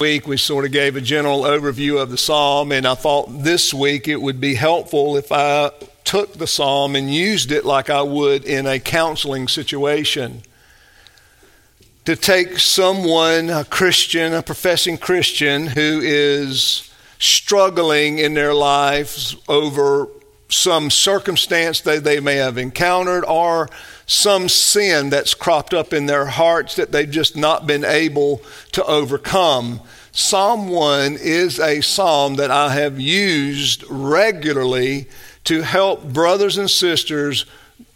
week we sort of gave a general overview of the psalm and i thought this week it would be helpful if i took the psalm and used it like i would in a counseling situation. To take someone a christian a professing christian who is struggling in their lives over some circumstance that they may have encountered or some sin that's cropped up in their hearts that they've just not been able to overcome. Psalm 1 is a psalm that I have used regularly to help brothers and sisters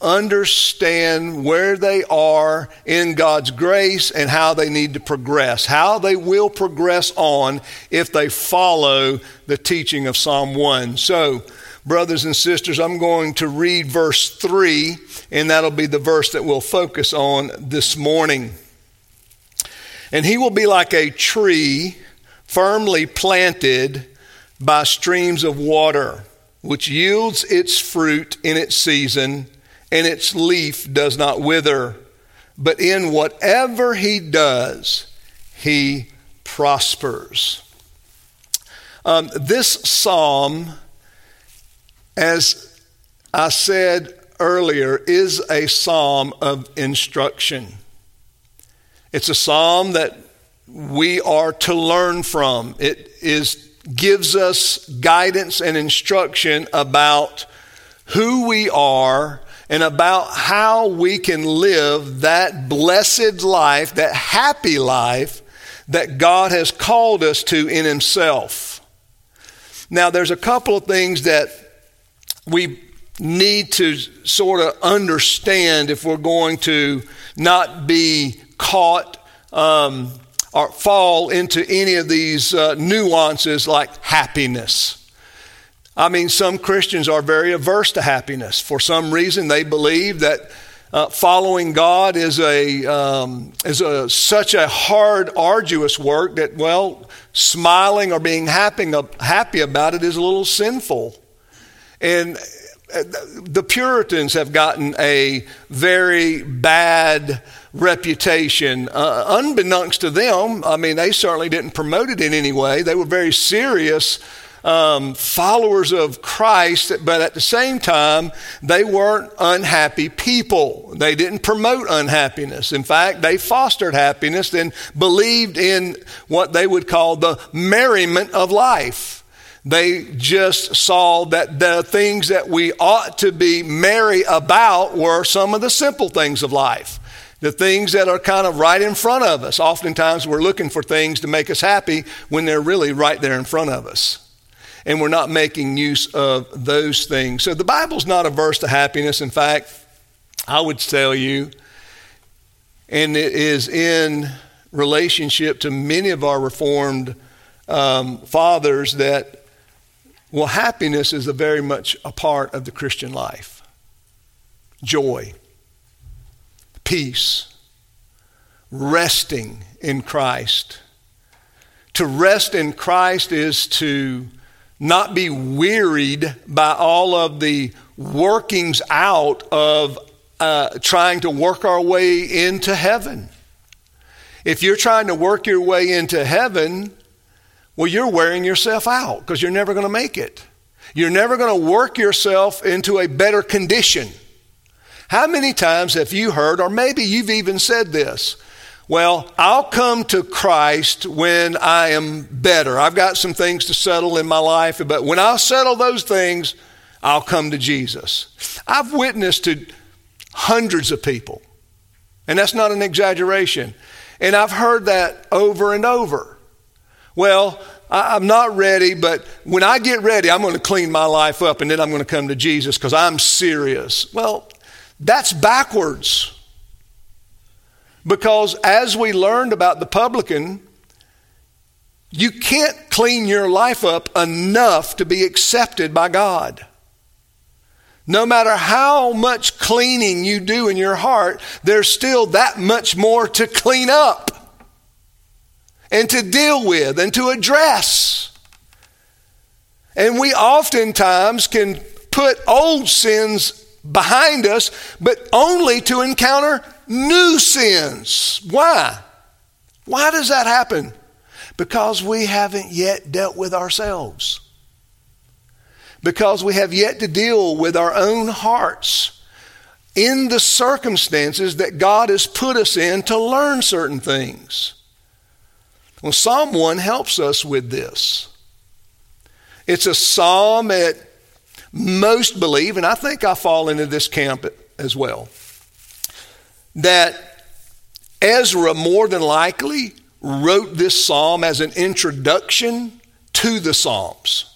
understand where they are in God's grace and how they need to progress, how they will progress on if they follow the teaching of Psalm 1. So, brothers and sisters, I'm going to read verse 3, and that'll be the verse that we'll focus on this morning. And he will be like a tree firmly planted by streams of water, which yields its fruit in its season, and its leaf does not wither. But in whatever he does, he prospers. Um, this psalm as I said earlier, is a psalm of instruction. It's a psalm that we are to learn from. It is gives us guidance and instruction about who we are and about how we can live that blessed life, that happy life that God has called us to in Himself. Now, there's a couple of things that we need to sort of understand if we're going to not be caught um, or fall into any of these uh, nuances like happiness. I mean, some Christians are very averse to happiness. For some reason, they believe that uh, following God is a um, is a, such a hard, arduous work that well, smiling or being happy happy about it is a little sinful. And uh, the Puritans have gotten a very bad reputation. Uh, unbeknownst to them, I mean, they certainly didn't promote it in any way. They were very serious um, followers of Christ, but at the same time, they weren't unhappy people. They didn't promote unhappiness. In fact, they fostered happiness and believed in what they would call the merriment of life. They just saw that the things that we ought to be merry about were some of the simple things of life. The things that are kind of right in front of us. Oftentimes we're looking for things to make us happy when they're really right there in front of us. And we're not making use of those things. So the Bible's not averse to happiness. In fact, I would tell you, and it is in relationship to many of our Reformed um, fathers that well, happiness is a very much a part of the Christian life. Joy, peace, resting in Christ. To rest in Christ is to not be wearied by all of the workings out of uh, trying to work our way into heaven. If you're trying to work your way into heaven, well, you're wearing yourself out because you're never going to make it. You're never going to work yourself into a better condition. How many times have you heard, or maybe you've even said this? Well, I'll come to Christ when I am better. I've got some things to settle in my life, but when I settle those things, I'll come to Jesus. I've witnessed to hundreds of people, and that's not an exaggeration. And I've heard that over and over. Well, I'm not ready, but when I get ready, I'm going to clean my life up and then I'm going to come to Jesus because I'm serious. Well, that's backwards. Because as we learned about the publican, you can't clean your life up enough to be accepted by God. No matter how much cleaning you do in your heart, there's still that much more to clean up and to deal with and to address. And we oftentimes can put old sins behind us, but only to encounter new sins. Why? Why does that happen? Because we haven't yet dealt with ourselves. Because we have yet to deal with our own hearts in the circumstances that God has put us in to learn certain things. Well, Psalm 1 helps us with this. It's a psalm that most believe, and I think I fall into this camp as well, that Ezra more than likely wrote this psalm as an introduction to the Psalms.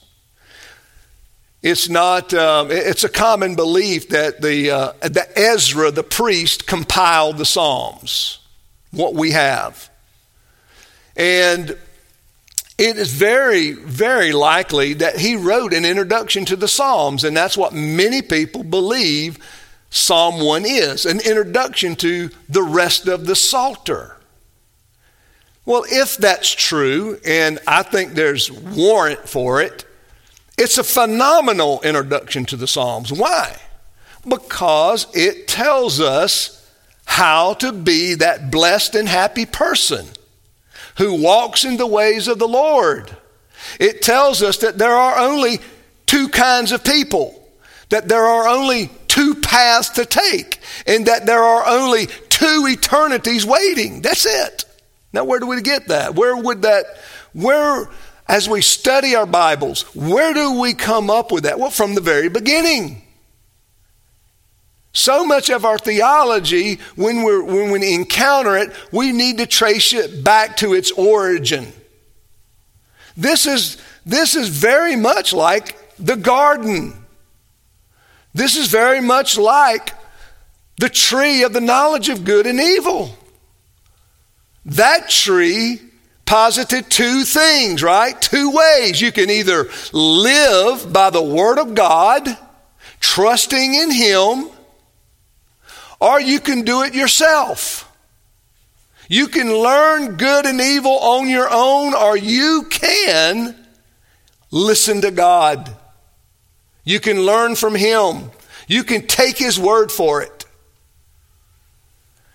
It's not. Um, it's a common belief that the uh, that Ezra, the priest, compiled the Psalms, what we have, and it is very, very likely that he wrote an introduction to the Psalms, and that's what many people believe Psalm 1 is an introduction to the rest of the Psalter. Well, if that's true, and I think there's warrant for it, it's a phenomenal introduction to the Psalms. Why? Because it tells us how to be that blessed and happy person who walks in the ways of the Lord. It tells us that there are only two kinds of people, that there are only two paths to take, and that there are only two eternities waiting. That's it. Now, where do we get that? Where would that, where, as we study our Bibles, where do we come up with that? Well, from the very beginning. So much of our theology, when, we when we encounter it, we need to trace it back to its origin. This is, this is very much like the garden. This is very much like the tree of the knowledge of good and evil. That tree posited two things, right? Two ways. You can either live by the Word of God, trusting in Him, or you can do it yourself. You can learn good and evil on your own, or you can listen to God. You can learn from Him. You can take His word for it.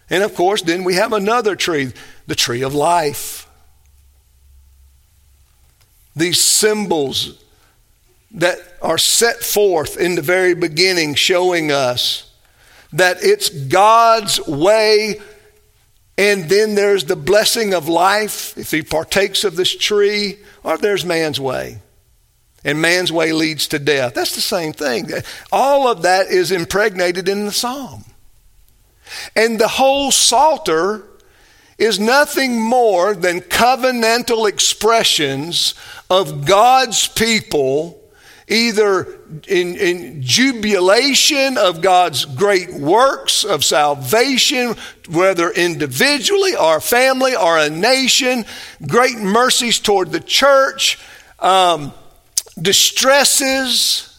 And of course, then we have another tree, the tree of life. These symbols that are set forth in the very beginning, showing us that it's God's way, and then there's the blessing of life if he partakes of this tree, or there's man's way. And man's way leads to death. That's the same thing. All of that is impregnated in the psalm. And the whole Psalter is nothing more than covenantal expressions of God's people either in, in, jubilation of God's great works of salvation, whether individually or family or a nation, great mercies toward the church, um, distresses,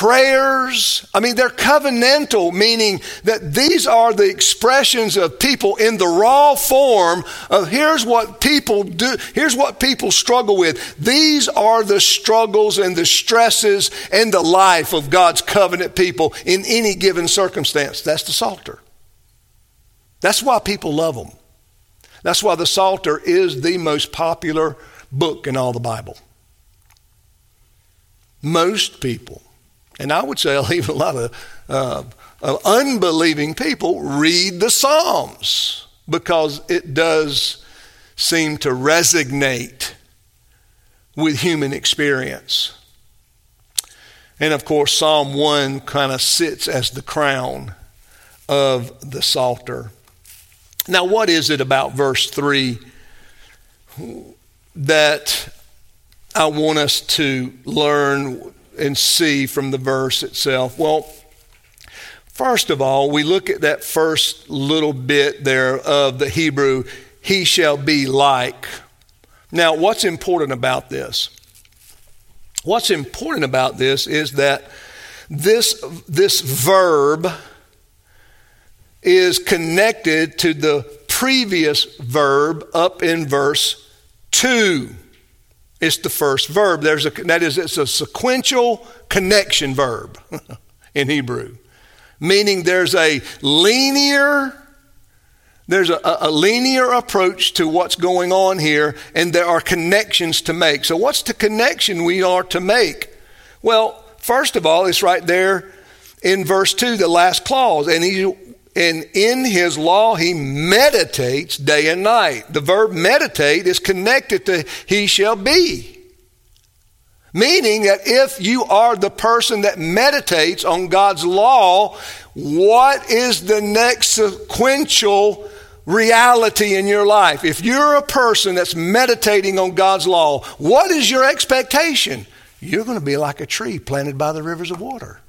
prayers. I mean, they're covenantal, meaning that these are the expressions of people in the raw form of here's what people do, here's what people struggle with. These are the struggles and the stresses and the life of God's covenant people in any given circumstance. That's the Psalter. That's why people love them. That's why the Psalter is the most popular book in all the Bible. Most people and I would say even a lot of, uh, of unbelieving people read the Psalms because it does seem to resonate with human experience. And of course, Psalm 1 kind of sits as the crown of the Psalter. Now, what is it about verse 3 that I want us to learn and see from the verse itself? Well, first of all, we look at that first little bit there of the Hebrew, he shall be like. Now, what's important about this? What's important about this is that this, this verb is connected to the previous verb up in verse 2. It's the first verb. There's a, that is, it's a sequential connection verb in Hebrew, meaning there's a linear, there's a, a, linear approach to what's going on here, and there are connections to make. So, what's the connection we are to make? Well, first of all, it's right there in verse 2, the last clause. And, he, and in his law, he meditates day and night. The verb meditate is connected to he shall be. Meaning that if you are the person that meditates on God's law, what is the next sequential reality in your life? If you're a person that's meditating on God's law, what is your expectation? You're going to be like a tree planted by the rivers of water.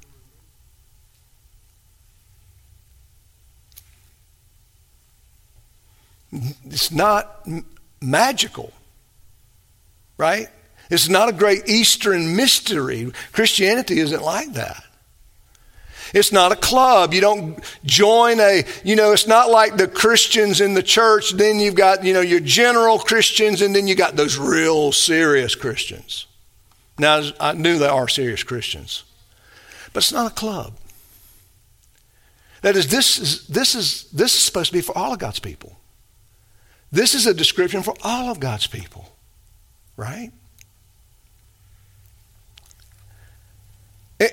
It's not magical, right? It's not a great Eastern mystery. Christianity isn't like that. It's not a club. You don't join a, you know, it's not like the Christians in the church. Then you've got, you know, your general Christians and then you got those real serious Christians. Now, I knew there are serious Christians, but it's not a club. That is, this is, this is, this is supposed to be for all of God's people. This is a description for all of God's people, right?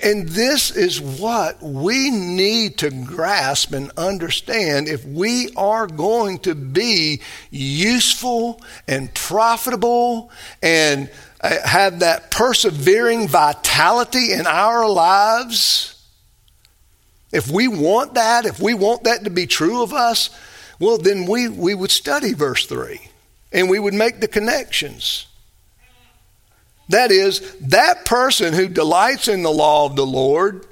And this is what we need to grasp and understand if we are going to be useful and profitable and uh, have that persevering vitality in our lives. If we want that, if we want that to be true of us, well, then we, we would study verse 3 and we would make the connections. That is, that person who delights in the law of the Lord,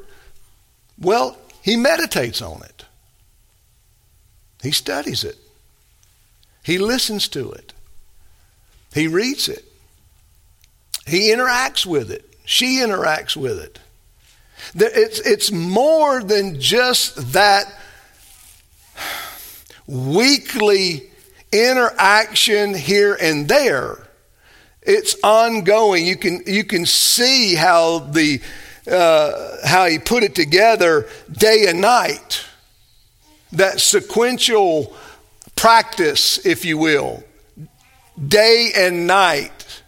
well, he meditates on it. He studies it. He listens to it. He reads it. He interacts with it. She interacts with it. It's, it's more than just that weekly interaction here and there. It's ongoing. You can, you can see how, the, uh, how he put it together day and night. That sequential practice, if you will, day and night.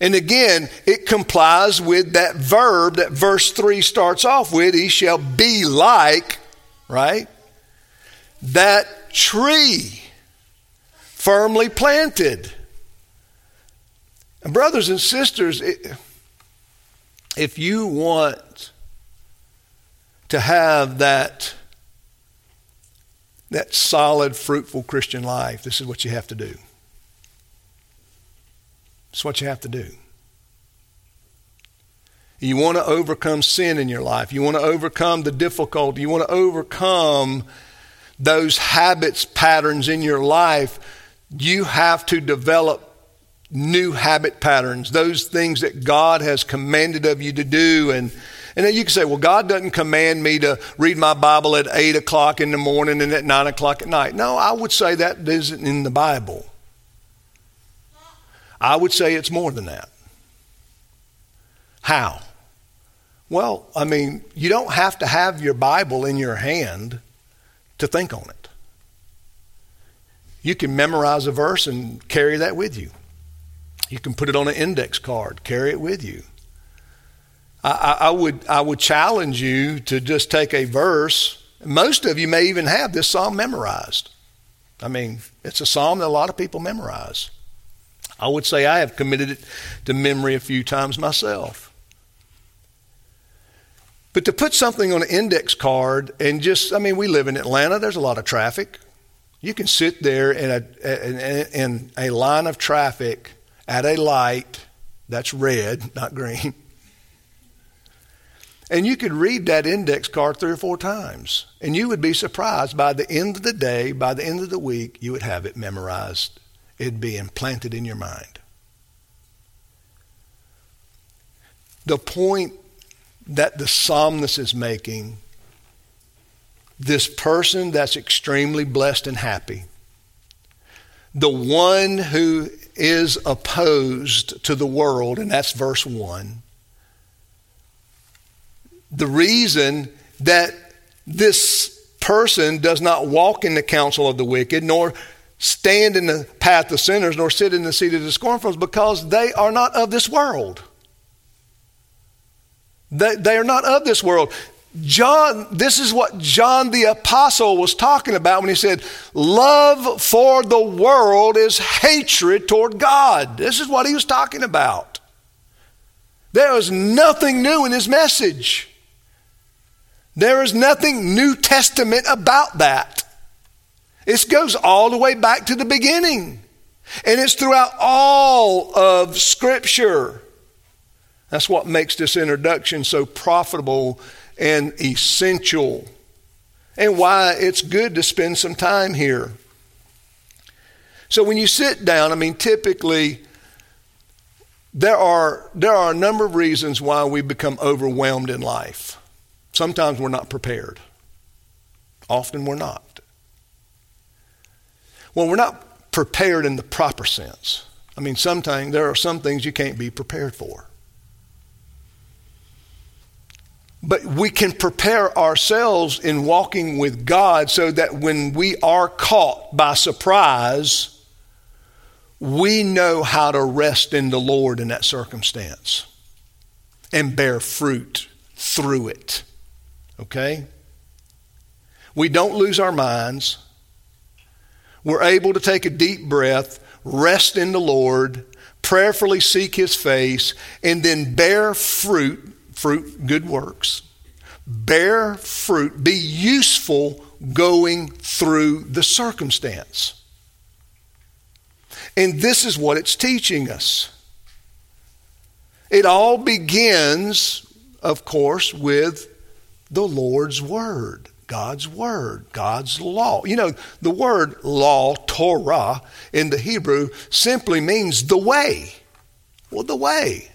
And again, it complies with that verb that verse 3 starts off with He shall be like, right? That tree firmly planted and brothers and sisters, if you want to have that, that solid, fruitful Christian life, this is what you have to do. It's what you have to do. You want to overcome sin in your life. You want to overcome the difficulty. You want to overcome those habits, patterns in your life. You have to develop new habit patterns, those things that God has commanded of you to do. And, and then you can say, well, God doesn't command me to read my Bible at 8 o'clock in the morning and at 9 o'clock at night. No, I would say that isn't in the Bible. I would say it's more than that. How? Well, I mean, you don't have to have your Bible in your hand to think on it. You can memorize a verse and carry that with you. You can put it on an index card, carry it with you. I, I, would, I would challenge you to just take a verse. Most of you may even have this psalm memorized. I mean, it's a psalm that a lot of people memorize. I would say I have committed it to memory a few times myself. But to put something on an index card and just, I mean, we live in Atlanta, there's a lot of traffic. You can sit there in a, in, in a line of traffic at a light that's red, not green. And you could read that index card three or four times. And you would be surprised by the end of the day, by the end of the week, you would have it memorized. It'd be implanted in your mind. The point that the psalmist is making this person that's extremely blessed and happy, the one who is opposed to the world, and that's verse 1. The reason that this person does not walk in the counsel of the wicked, nor stand in the path of sinners, nor sit in the seat of the scornful, is because they are not of this world. They, they are not of this world. John, this is what John the Apostle was talking about when he said, Love for the world is hatred toward God. This is what he was talking about. There is nothing new in his message. There is nothing New Testament about that. It goes all the way back to the beginning. And it's throughout all of Scripture. That's what makes this introduction so profitable and essential, and why it's good to spend some time here. So when you sit down, I mean, typically, there are, there are a number of reasons why we become overwhelmed in life. Sometimes we're not prepared. Often we're not. Well, we're not prepared in the proper sense. I mean, sometimes there are some things you can't be prepared for. But we can prepare ourselves in walking with God so that when we are caught by surprise, we know how to rest in the Lord in that circumstance and bear fruit through it. Okay? We don't lose our minds. We're able to take a deep breath, rest in the Lord, prayerfully seek His face, and then bear fruit fruit, good works, bear fruit, be useful going through the circumstance. And this is what it's teaching us. It all begins, of course, with the Lord's Word, God's Word, God's law. You know, the word law, Torah, in the Hebrew simply means the way. Well, the way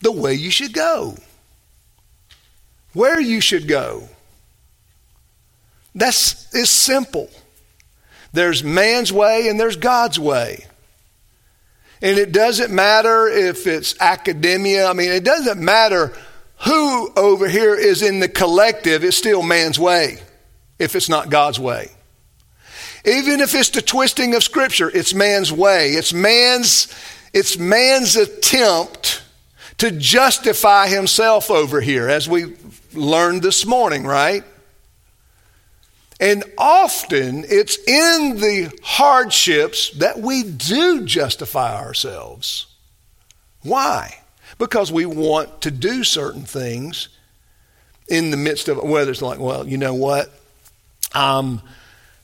the way you should go, where you should go. That's is simple. There's man's way and there's God's way. And it doesn't matter if it's academia. I mean, it doesn't matter who over here is in the collective, it's still man's way if it's not God's way. Even if it's the twisting of scripture, it's man's way. It's man's it's man's attempt to justify himself over here, as we learned this morning, right? And often it's in the hardships that we do justify ourselves. Why? Because we want to do certain things in the midst of whether it's like, well, you know what? I'm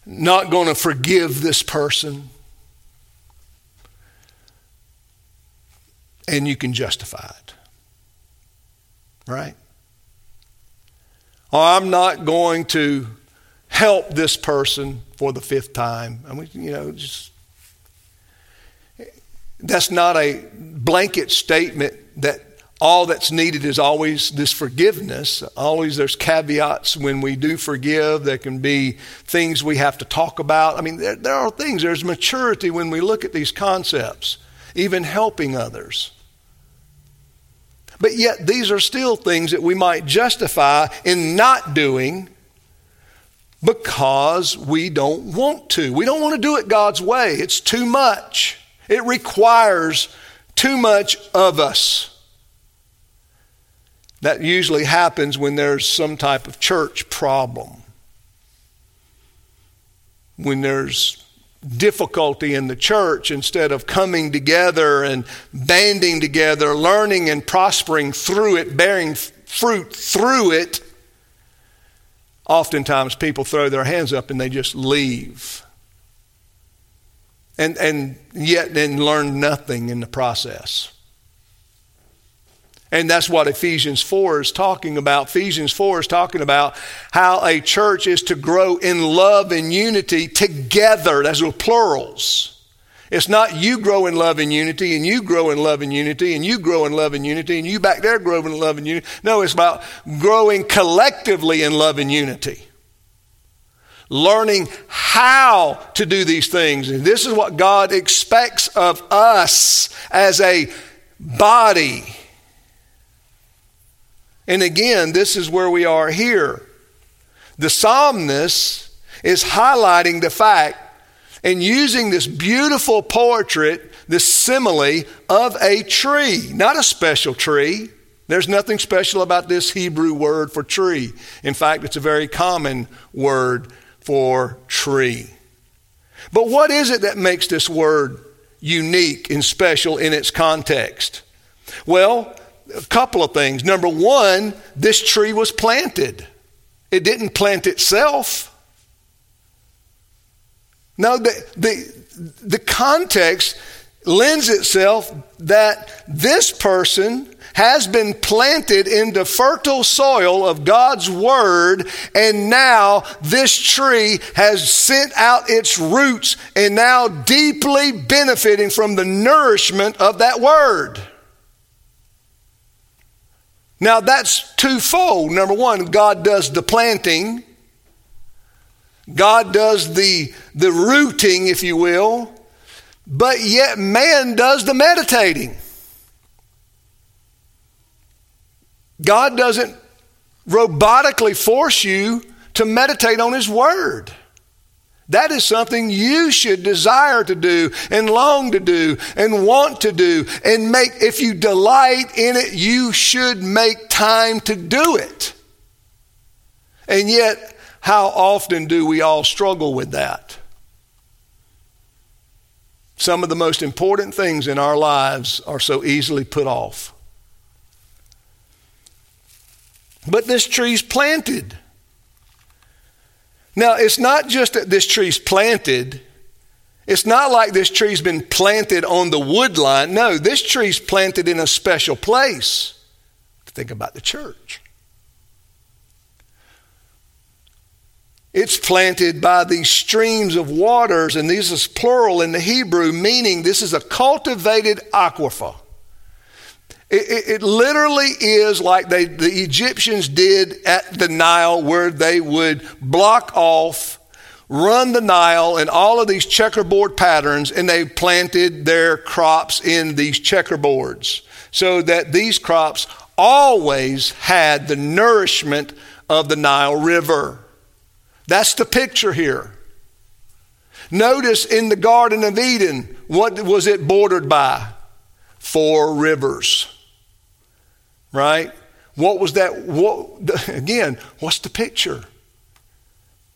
not going to forgive this person. And you can justify it. Right? Or I'm not going to help this person for the fifth time. I mean, you know, just that's not a blanket statement that all that's needed is always this forgiveness. Always there's caveats when we do forgive. There can be things we have to talk about. I mean, there, there are things, there's maturity when we look at these concepts, even helping others. But yet, these are still things that we might justify in not doing because we don't want to. We don't want to do it God's way. It's too much, it requires too much of us. That usually happens when there's some type of church problem. When there's difficulty in the church instead of coming together and banding together, learning and prospering through it, bearing fruit through it, oftentimes people throw their hands up and they just leave. And, and yet then learn nothing in the process. And that's what Ephesians 4 is talking about. Ephesians 4 is talking about how a church is to grow in love and unity together. That's with plurals. It's not you grow in love and unity, and you grow in love and unity, and you grow in love and unity, and you back there grow in love and unity. No, it's about growing collectively in love and unity. Learning how to do these things. And this is what God expects of us as a body and again, this is where we are here. The psalmist is highlighting the fact and using this beautiful portrait, this simile of a tree, not a special tree. There's nothing special about this Hebrew word for tree. In fact, it's a very common word for tree. But what is it that makes this word unique and special in its context? Well, a couple of things. Number one, this tree was planted, it didn't plant itself. No, the, the, the context lends itself that this person has been planted into fertile soil of God's Word, and now this tree has sent out its roots and now deeply benefiting from the nourishment of that Word. Now that's twofold. Number one, God does the planting. God does the, the rooting, if you will, but yet man does the meditating. God doesn't robotically force you to meditate on His Word. That is something you should desire to do and long to do and want to do and make, if you delight in it, you should make time to do it. And yet, how often do we all struggle with that? Some of the most important things in our lives are so easily put off. But this tree's planted. Now, it's not just that this tree's planted. It's not like this tree's been planted on the wood line. No, this tree's planted in a special place. Think about the church. It's planted by these streams of waters, and this is plural in the Hebrew, meaning this is a cultivated aquifer. It, it, it, literally is like they, the Egyptians did at the Nile, where they would block off, run the Nile in all of these checkerboard patterns, and they planted their crops in these checkerboards so that these crops always had the nourishment of the Nile River. That's the picture here. Notice in the Garden of Eden, what was it bordered by? Four rivers right? What was that? What, again, what's the picture?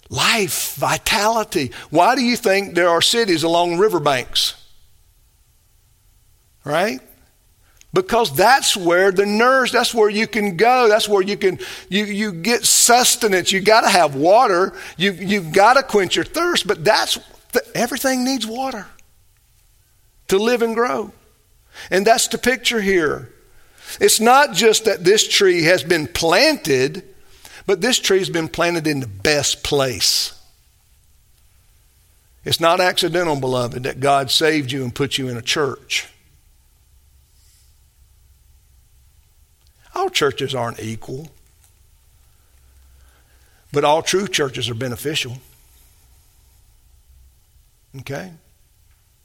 Life, vitality. Why do you think there are cities along riverbanks? Right? Because that's where the nerves, that's where you can go. That's where you can, you, you get sustenance. You got to have water. You, you've got to quench your thirst, but that's, everything needs water to live and grow. And that's the picture here. It's not just that this tree has been planted, but this tree has been planted in the best place. It's not accidental, beloved, that God saved you and put you in a church. All churches aren't equal, but all true churches are beneficial. Okay?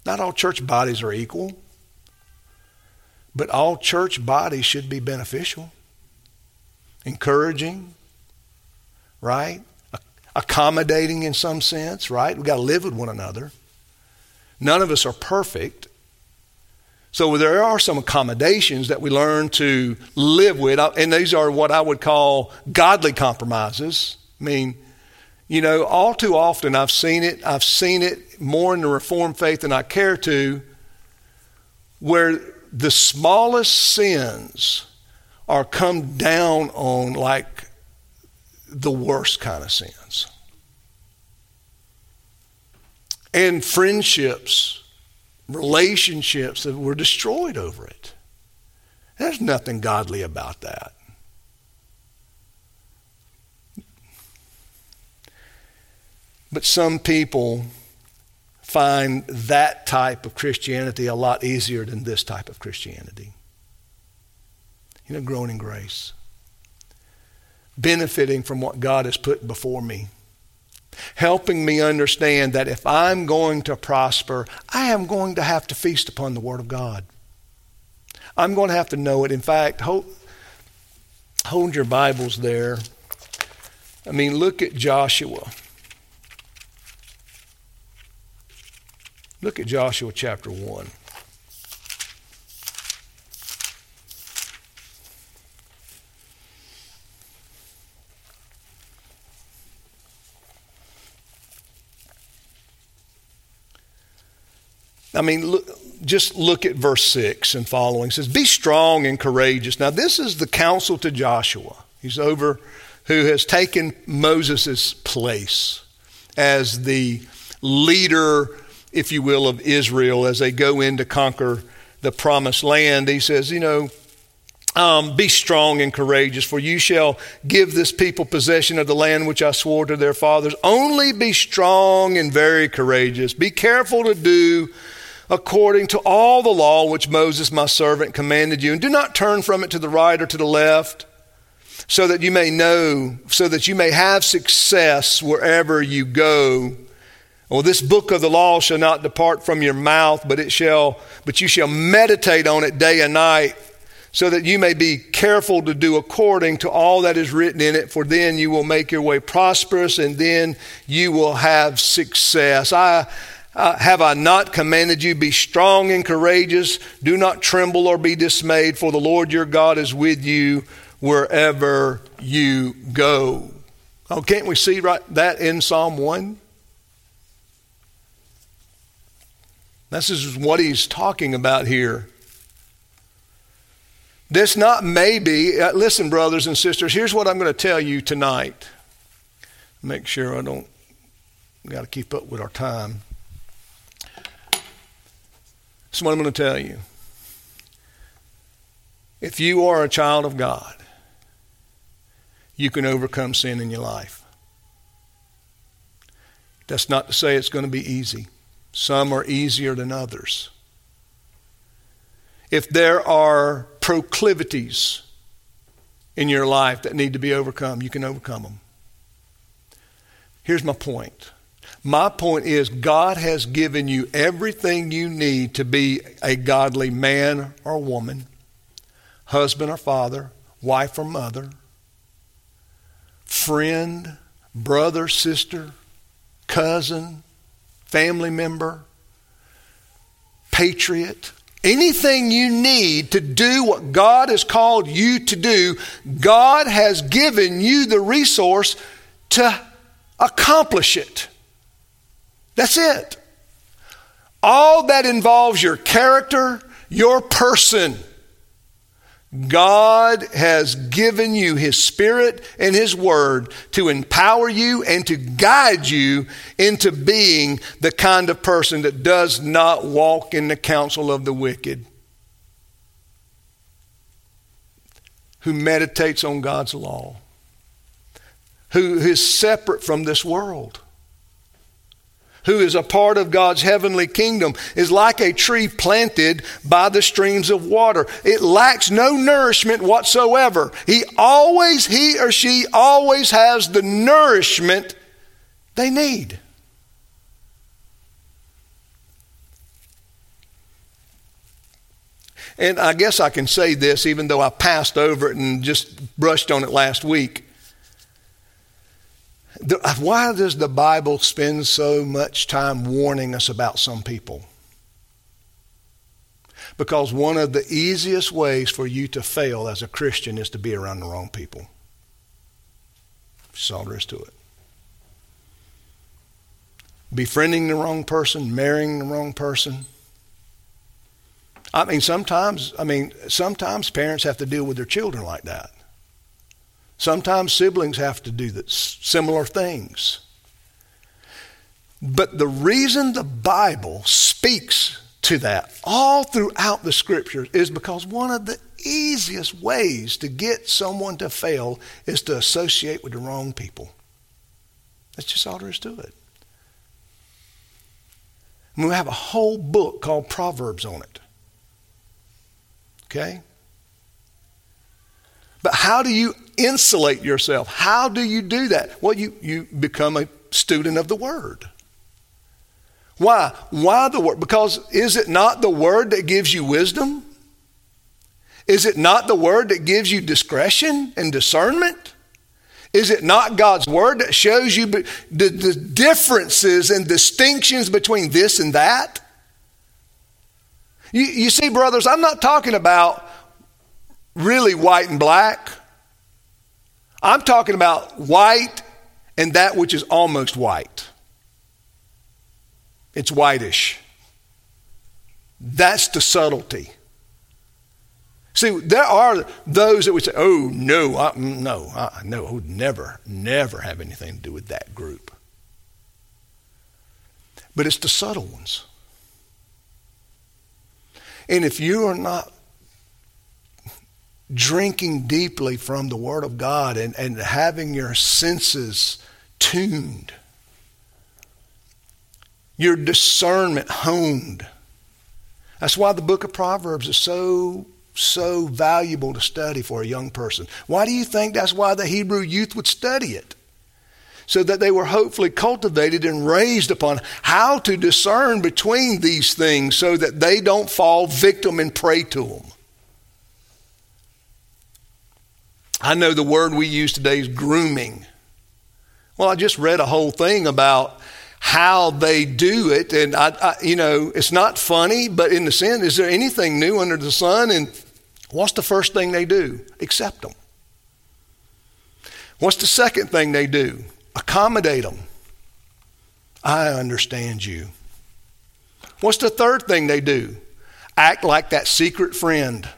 Not all church bodies are equal. But all church bodies should be beneficial, encouraging, right? Accommodating in some sense, right? We've got to live with one another. None of us are perfect. So there are some accommodations that we learn to live with, and these are what I would call godly compromises. I mean, you know, all too often I've seen it, I've seen it more in the Reformed faith than I care to, where the smallest sins are come down on like the worst kind of sins. And friendships, relationships that were destroyed over it. There's nothing godly about that. But some people find that type of Christianity a lot easier than this type of Christianity. You know, growing in grace, benefiting from what God has put before me, helping me understand that if I'm going to prosper, I am going to have to feast upon the Word of God. I'm going to have to know it. In fact, hold, hold your Bibles there I mean, look at Joshua. Look at Joshua chapter 1. I mean, look, just look at verse 6 and following. It says, Be strong and courageous. Now, this is the counsel to Joshua. He's over who has taken Moses' place as the leader, if you will, of Israel as they go in to conquer the promised land. He says, You know, um, be strong and courageous, for you shall give this people possession of the land which I swore to their fathers. Only be strong and very courageous. Be careful to do according to all the law which Moses, my servant, commanded you. And do not turn from it to the right or to the left, so that you may know, so that you may have success wherever you go. Well, this book of the law shall not depart from your mouth, but it shall, but you shall meditate on it day and night, so that you may be careful to do according to all that is written in it, for then you will make your way prosperous and then you will have success. I uh, have I not commanded you, be strong and courageous? Do not tremble or be dismayed, for the Lord your God is with you wherever you go. Oh, can't we see right that in Psalm 1? This is what he's talking about here. This not maybe, uh, listen, brothers and sisters, here's what I'm going to tell you tonight. Make sure I don't, got to keep up with our time. This is what I'm going to tell you. If you are a child of God, you can overcome sin in your life. That's not to say it's going to be easy. Some are easier than others. If there are proclivities in your life that need to be overcome, you can overcome them. Here's my point my point is, God has given you everything you need to be a godly man or woman, husband or father, wife or mother, friend, brother, sister, cousin, family member, patriot. Anything you need to do what God has called you to do, God has given you the resource to accomplish it. That's it. All that involves your character, your person. God has given you His Spirit and His Word to empower you and to guide you into being the kind of person that does not walk in the counsel of the wicked, who meditates on God's law, who is separate from this world who is a part of God's heavenly kingdom, is like a tree planted by the streams of water. It lacks no nourishment whatsoever. He always, he or she always has the nourishment they need. And I guess I can say this, even though I passed over it and just brushed on it last week. Why does the Bible spend so much time warning us about some people? Because one of the easiest ways for you to fail as a Christian is to be around the wrong people. That's to it. Befriending the wrong person, marrying the wrong person. I mean, sometimes, I mean, sometimes parents have to deal with their children like that. Sometimes siblings have to do that, similar things. But the reason the Bible speaks to that all throughout the scriptures is because one of the easiest ways to get someone to fail is to associate with the wrong people. That's just all there is to it. And we have a whole book called Proverbs on it. Okay? But how do you insulate yourself? How do you do that? Well, you, you become a student of the Word. Why? Why the Word? Because is it not the Word that gives you wisdom? Is it not the Word that gives you discretion and discernment? Is it not God's word that shows you the, the differences and distinctions between this and that? You, you see, brothers, I'm not talking about really white and black. I'm talking about white and that which is almost white. It's whitish. That's the subtlety. See, there are those that would say, "Oh no, I, mm, no, I, no, I would never, never have anything to do with that group." But it's the subtle ones. And if you are not drinking deeply from the Word of God and, and having your senses tuned, your discernment honed, that's why the book of Proverbs is so so valuable to study for a young person. Why do you think that's why the Hebrew youth would study it? So that they were hopefully cultivated and raised upon how to discern between these things so that they don't fall victim and prey to them. I know the word we use today is grooming. Well, I just read a whole thing about how they do it. And, I, I, you know, it's not funny, but in the sense, is there anything new under the sun? And what's the first thing they do? Accept them. What's the second thing they do? Accommodate them. I understand you. What's the third thing they do? Act like that secret friend.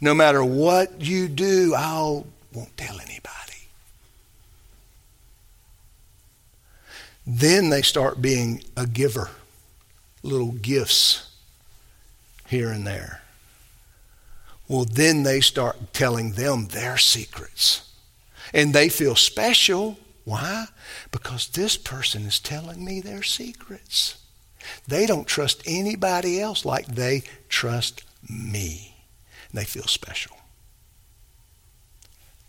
No matter what you do, I won't tell anybody. Then they start being a giver, little gifts here and there. Well, then they start telling them their secrets. And they feel special. Why? Because this person is telling me their secrets. They don't trust anybody else like they trust me. They feel special.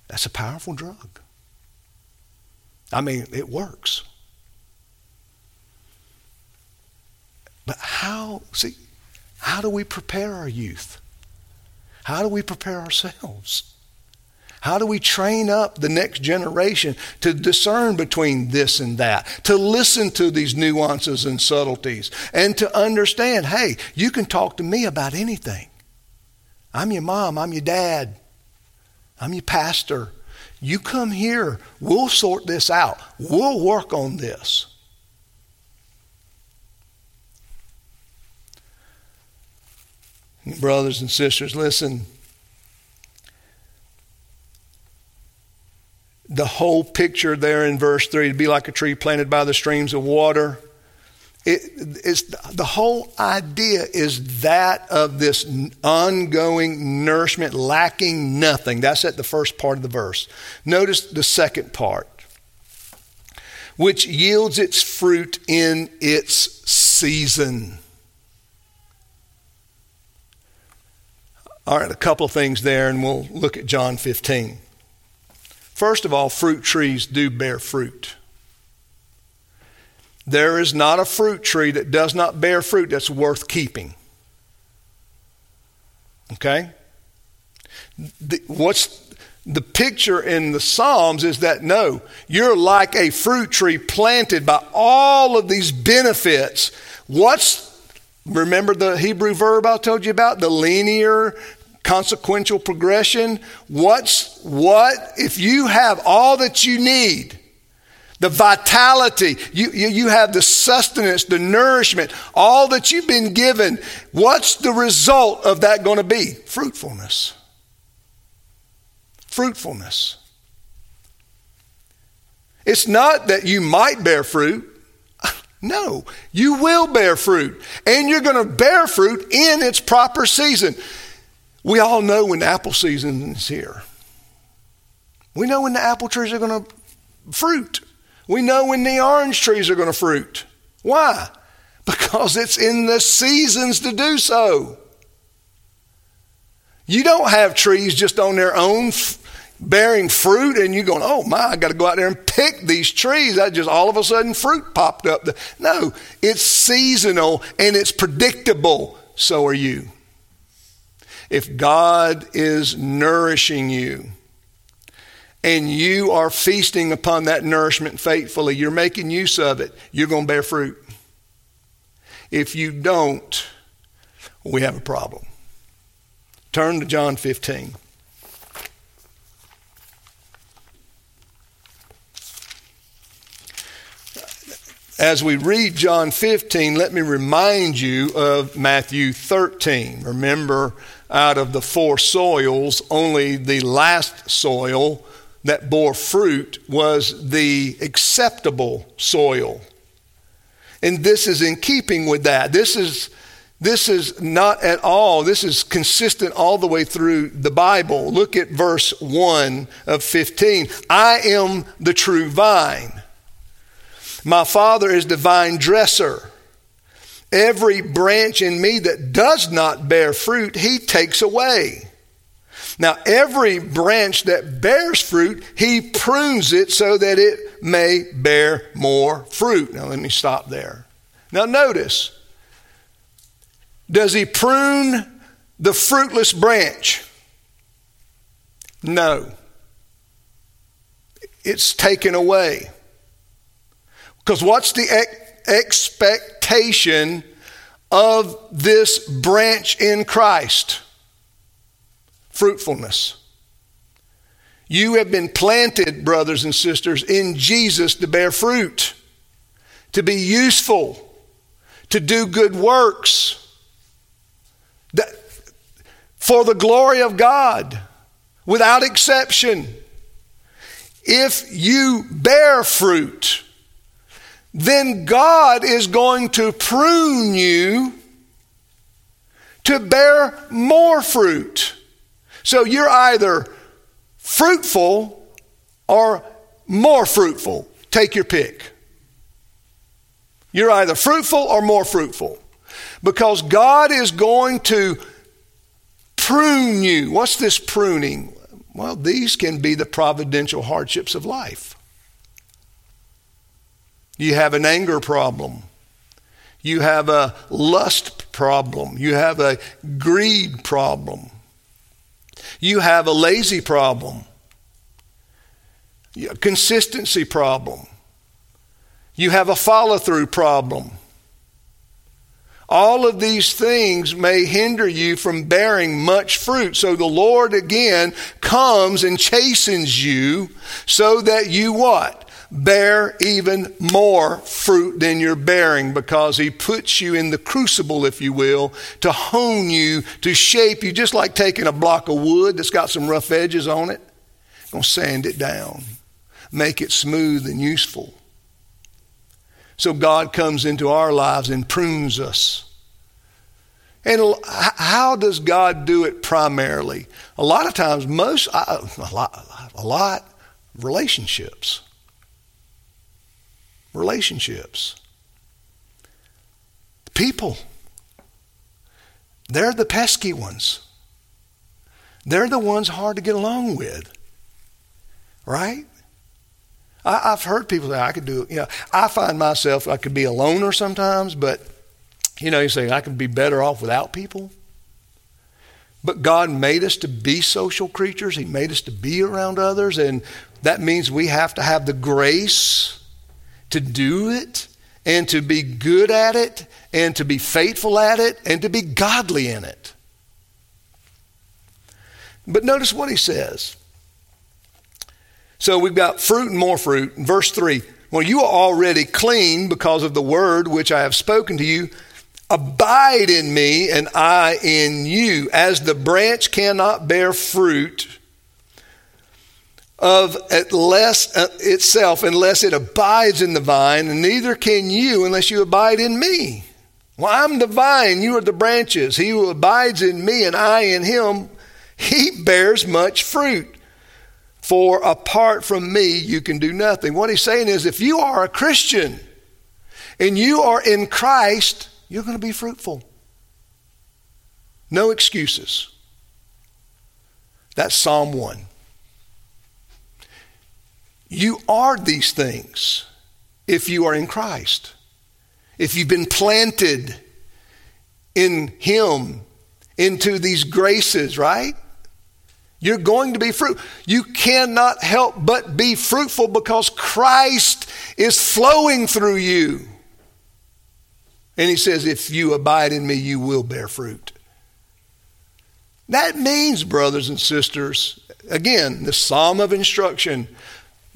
That's a powerful drug. I mean, it works. But how, see, how do we prepare our youth? How do we prepare ourselves? How do we train up the next generation to discern between this and that, to listen to these nuances and subtleties, and to understand hey, you can talk to me about anything. I'm your mom, I'm your dad, I'm your pastor. You come here, we'll sort this out, we'll work on this. Brothers and sisters, listen. The whole picture there in verse 3 to be like a tree planted by the streams of water. It, it's, the whole idea is that of this ongoing nourishment, lacking nothing. That's at the first part of the verse. Notice the second part, which yields its fruit in its season. All right, a couple of things there, and we'll look at John 15. First of all, fruit trees do bear fruit. There is not a fruit tree that does not bear fruit that's worth keeping. Okay? The, what's the picture in the Psalms is that no, you're like a fruit tree planted by all of these benefits. What's Remember the Hebrew verb I told you about? The linear consequential progression. What's what? If you have all that you need, the vitality, you, you, you, have the sustenance, the nourishment, all that you've been given, what's the result of that going to be? Fruitfulness. Fruitfulness. It's not that you might bear fruit. No, you will bear fruit. And you're going to bear fruit in its proper season. We all know when apple season is here. We know when the apple trees are going to fruit. We know when the orange trees are going to fruit. Why? Because it's in the seasons to do so. You don't have trees just on their own bearing fruit and you're going, oh my, I got to go out there and pick these trees. That just all of a sudden fruit popped up. No, it's seasonal and it's predictable. So are you. If God is nourishing you and you are feasting upon that nourishment faithfully, you're making use of it, you're going to bear fruit. If you don't, we have a problem. Turn to John 15. As we read John 15, let me remind you of Matthew 13. Remember, out of the four soils, only the last soil that bore fruit was the acceptable soil. And this is in keeping with that. This is this is not at all, this is consistent all the way through the Bible. Look at verse 1 of 15. I am the true vine. My Father is the vine dresser. Every branch in me that does not bear fruit, he takes away. Now, every branch that bears fruit, he prunes it so that it may bear more fruit. Now, let me stop there. Now, notice does he prune the fruitless branch? No. It's taken away. Because what's the ex- expectation of this branch in Christ? Fruitfulness. You have been planted, brothers and sisters, in Jesus to bear fruit, to be useful, to do good works that, for the glory of God, without exception. If you bear fruit, then God is going to prune you to bear more fruit. So you're either fruitful or more fruitful. Take your pick. You're either fruitful or more fruitful. Because God is going to prune you. What's this pruning? Well, these can be the providential hardships of life. You have an anger problem. You have a lust problem. You have a greed problem. You have a lazy problem. A consistency problem. You have a follow through problem. All of these things may hinder you from bearing much fruit. So the Lord again comes and chastens you so that you what? Bear even more fruit than you're bearing because He puts you in the crucible, if you will, to hone you, to shape you, just like taking a block of wood that's got some rough edges on it. I'm Gonna sand it down, make it smooth and useful. So God comes into our lives and prunes us. And how does God do it primarily? A lot of times, most, a lot, a lot, relationships. Relationships. People. They're the pesky ones. They're the ones hard to get along with. Right? I, have heard people say, I could do. You know, I find myself, I could be a loner sometimes, but, you know, you say, I could be better off without people. But God made us to be social creatures. He made us to be around others. And that means we have to have the grace to do it and to be good at it and to be faithful at it and to be godly in it. But notice what he says. So we've got fruit and more fruit. Verse 3 Well, you are already clean because of the word which I have spoken to you. Abide in me, and I in you. As the branch cannot bear fruit of at less uh, itself unless it abides in the vine, and neither can you unless you abide in me. Well, I'm the vine, you are the branches. He who abides in me and I in him, he bears much fruit. For apart from me, you can do nothing. What he's saying is if you are a Christian and you are in Christ, you're going to be fruitful. No excuses. That's Psalm 1. You are these things if you are in Christ. If you've been planted in Him into these graces, right? You're going to be fruit. You cannot help but be fruitful because Christ is flowing through you. And he says, if you abide in me, you will bear fruit. That means, brothers and sisters, again, the psalm of instruction,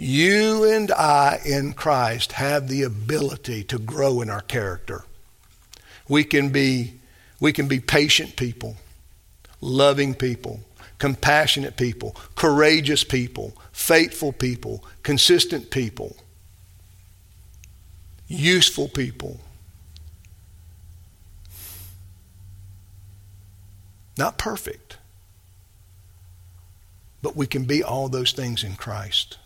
you and I in Christ have the ability to grow in our character. We can be, we can be patient people, loving people, compassionate people, courageous people, faithful people, consistent people, useful people. Not perfect, but we can be all those things in Christ.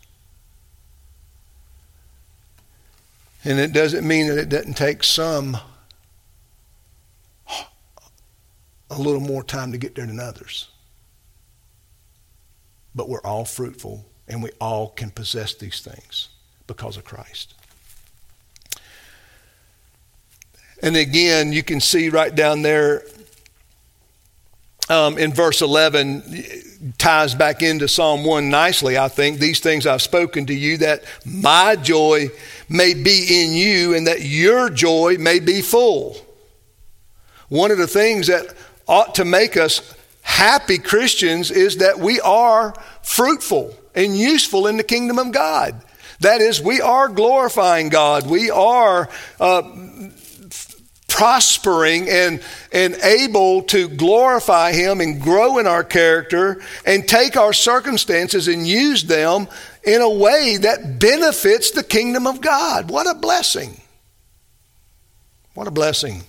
And it doesn't mean that it doesn't take some a little more time to get there than others but we're all fruitful and we all can possess these things because of Christ. And again, you can see right down there um, in verse 11 ties back into Psalm 1 nicely, I think. These things I've spoken to you that my joy may be in you and that your joy may be full. One of the things that ought to make us happy Christians is that we are fruitful and useful in the kingdom of God. That is, we are glorifying God. We are uh, prospering and, and able to glorify Him and grow in our character and take our circumstances and use them in a way that benefits the kingdom of God. What a blessing! What a blessing.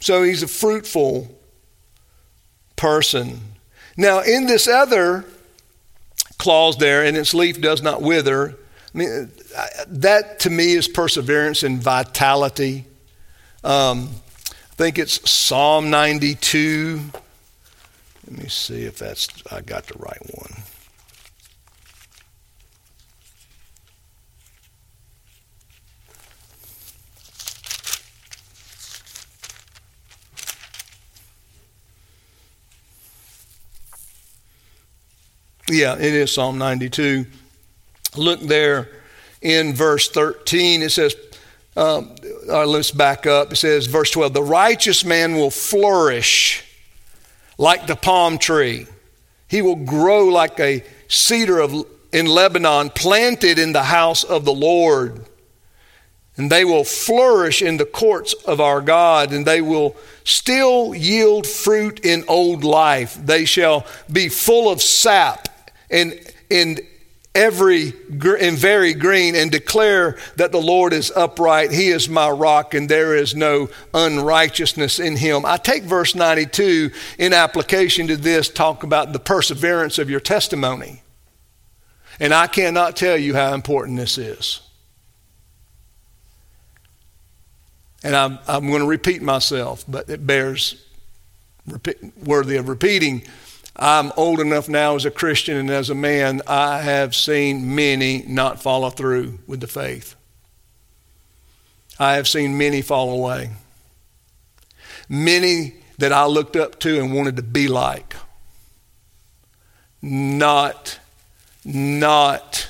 So he's a fruitful person. Now, in this other clause there, and its leaf does not wither, I mean, that to me is perseverance and vitality. Um, I think it's Psalm 92. Let me see if that's I got the right one. Yeah, it is Psalm 92. Look there in verse 13. It says, um, uh, let's back up. It says, verse 12, the righteous man will flourish like the palm tree. He will grow like a cedar of, in Lebanon, planted in the house of the Lord. And they will flourish in the courts of our God, and they will still yield fruit in old life. They shall be full of sap and in every and very green and declare that the Lord is upright. He is my rock and there is no unrighteousness in him. I take verse 92 in application to this, talk about the perseverance of your testimony. And I cannot tell you how important this is. And I'm, I'm going to repeat myself, but it bears repeat, worthy of repeating. I'm old enough now as a Christian and as a man, I have seen many not follow through with the faith. I have seen many fall away. Many that I looked up to and wanted to be like. Not, not,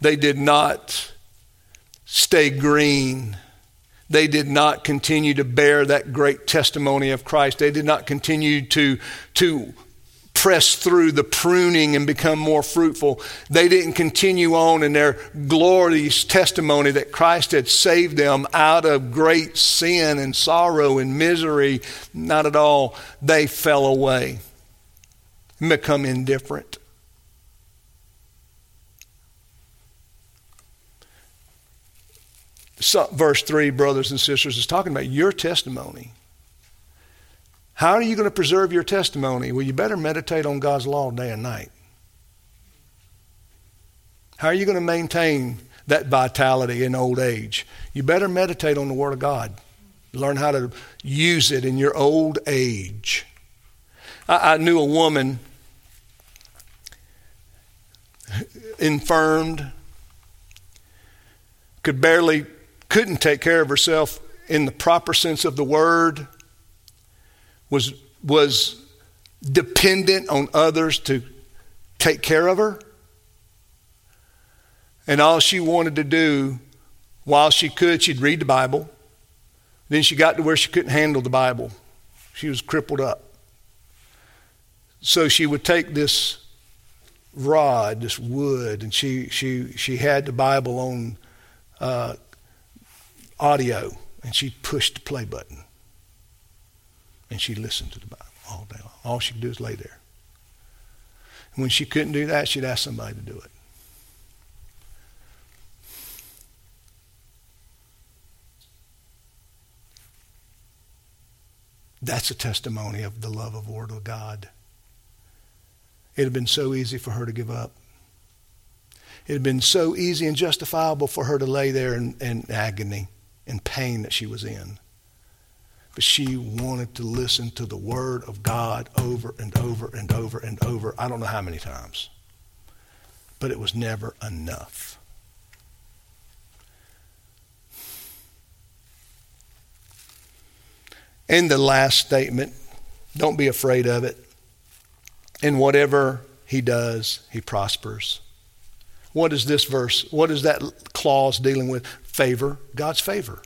they did not stay green they did not continue to bear that great testimony of Christ. They did not continue to, to press through the pruning and become more fruitful. They didn't continue on in their glorious testimony that Christ had saved them out of great sin and sorrow and misery. Not at all. They fell away and become indifferent. Verse 3, brothers and sisters, is talking about your testimony. How are you going to preserve your testimony? Well, you better meditate on God's law day and night. How are you going to maintain that vitality in old age? You better meditate on the Word of God. Learn how to use it in your old age. I, I knew a woman infirmed, could barely couldn't take care of herself in the proper sense of the word, was, was dependent on others to take care of her. And all she wanted to do while she could, she'd read the Bible. Then she got to where she couldn't handle the Bible. She was crippled up. So she would take this rod, this wood, and she, she, she had the Bible on uh, audio, and she pushed the play button. And she listened to the Bible all day long. All she could do is lay there. And when she couldn't do that, she'd ask somebody to do it. That's a testimony of the love of Word of God. It had been so easy for her to give up. It had been so easy and justifiable for her to lay there in, in agony and pain that she was in. But she wanted to listen to the Word of God over and over and over and over. I don't know how many times. But it was never enough. And the last statement don't be afraid of it. In whatever he does, he prospers. What is this verse? What is that clause dealing with? Favor, God's favor.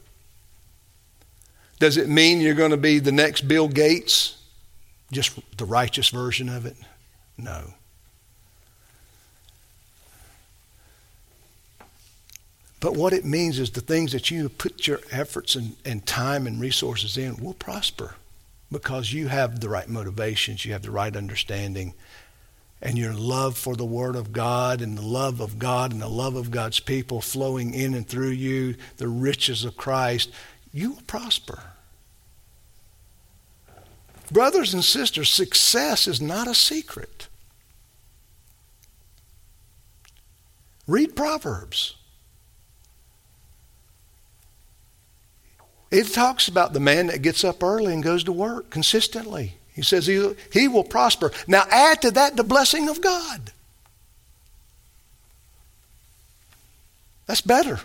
Does it mean you're going to be the next Bill Gates? Just the righteous version of it? No. But what it means is the things that you put your efforts and, and time and resources in will prosper because you have the right motivations, you have the right understanding, and your love for the Word of God and the love of God and the love of God's people flowing in and through you, the riches of Christ, you will prosper. Brothers and sisters, success is not a secret. Read Proverbs. It talks about the man that gets up early and goes to work consistently. He says he, he will prosper. Now add to that the blessing of God. That's better.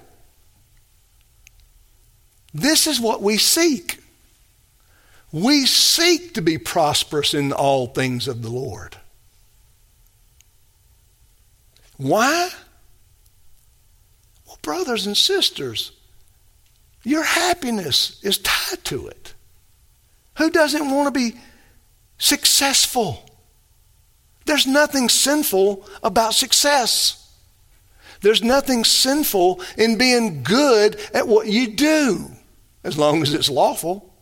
This is what we seek. We seek to be prosperous in all things of the Lord. Why? Well, brothers and sisters, your happiness is tied to it. Who doesn't want to be successful? There's nothing sinful about success. There's nothing sinful in being good at what you do, as long as it's lawful.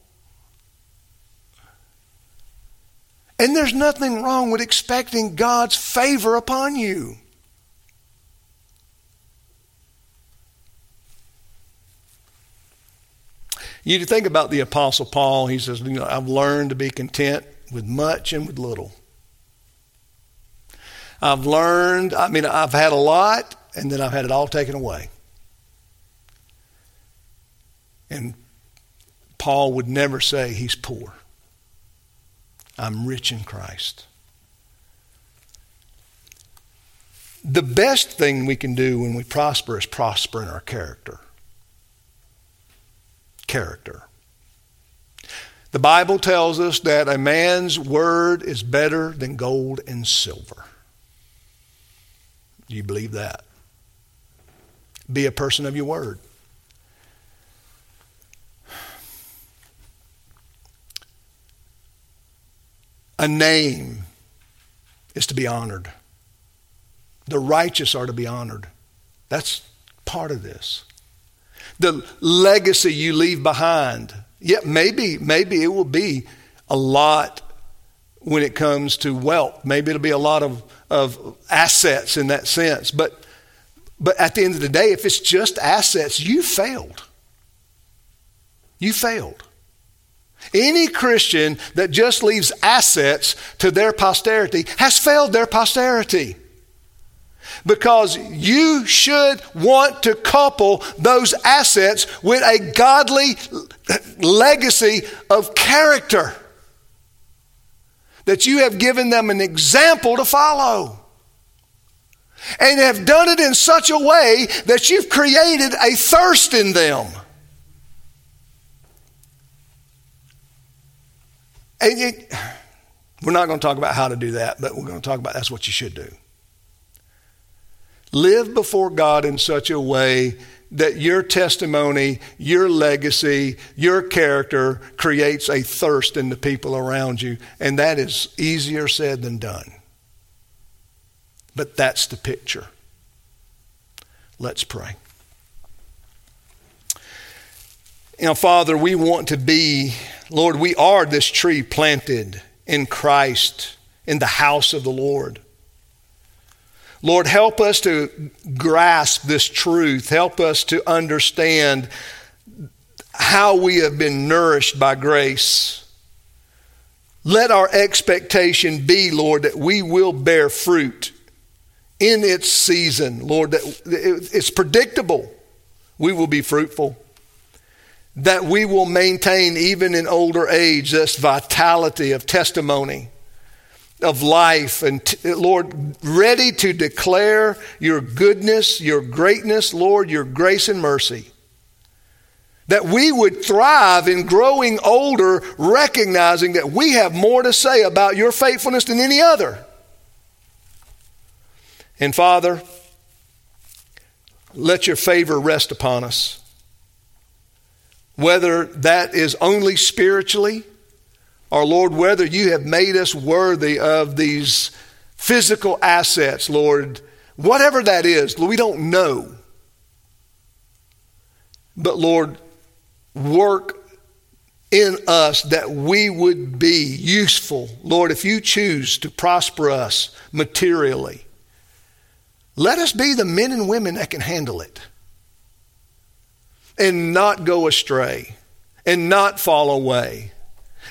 And there's nothing wrong with expecting God's favor upon you. You think about the Apostle Paul, he says, I've learned to be content with much and with little. I've learned, I mean, I've had a lot, and then I've had it all taken away. And Paul would never say he's poor. I'm rich in Christ. The best thing we can do when we prosper is prosper in our character character. The Bible tells us that a man's word is better than gold and silver. Do you believe that? Be a person of your word. A name is to be honored. The righteous are to be honored. That's part of this the legacy you leave behind. Yeah, maybe, maybe it will be a lot when it comes to wealth. Maybe it'll be a lot of, of assets in that sense. But, but at the end of the day, if it's just assets, you failed. You failed. Any Christian that just leaves assets to their posterity has failed their posterity because you should want to couple those assets with a godly legacy of character. That you have given them an example to follow. And have done it in such a way that you've created a thirst in them. And it, we're not going to talk about how to do that, but we're going to talk about that's what you should do. Live before God in such a way that your testimony, your legacy, your character creates a thirst in the people around you. And that is easier said than done. But that's the picture. Let's pray. You know, Father, we want to be, Lord, we are this tree planted in Christ in the house of the Lord. Lord, help us to grasp this truth. Help us to understand how we have been nourished by grace. Let our expectation be, Lord, that we will bear fruit in its season, Lord, that it's predictable. We will be fruitful. That we will maintain, even in older age, this vitality of testimony of life and t- Lord, ready to declare your goodness, your greatness, Lord, your grace and mercy. That we would thrive in growing older, recognizing that we have more to say about your faithfulness than any other. And Father, let your favor rest upon us. Whether that is only spiritually, or Lord, whether you have made us worthy of these physical assets, Lord, whatever that is, we don't know. But Lord, work in us that we would be useful. Lord, if you choose to prosper us materially, let us be the men and women that can handle it and not go astray and not fall away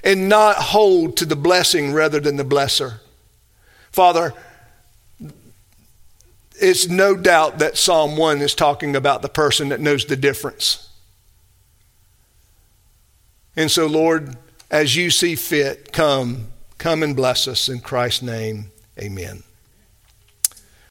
and not hold to the blessing rather than the blesser. Father, it's no doubt that Psalm 1 is talking about the person that knows the difference. And so, Lord, as you see fit, come, come and bless us in Christ's name. Amen.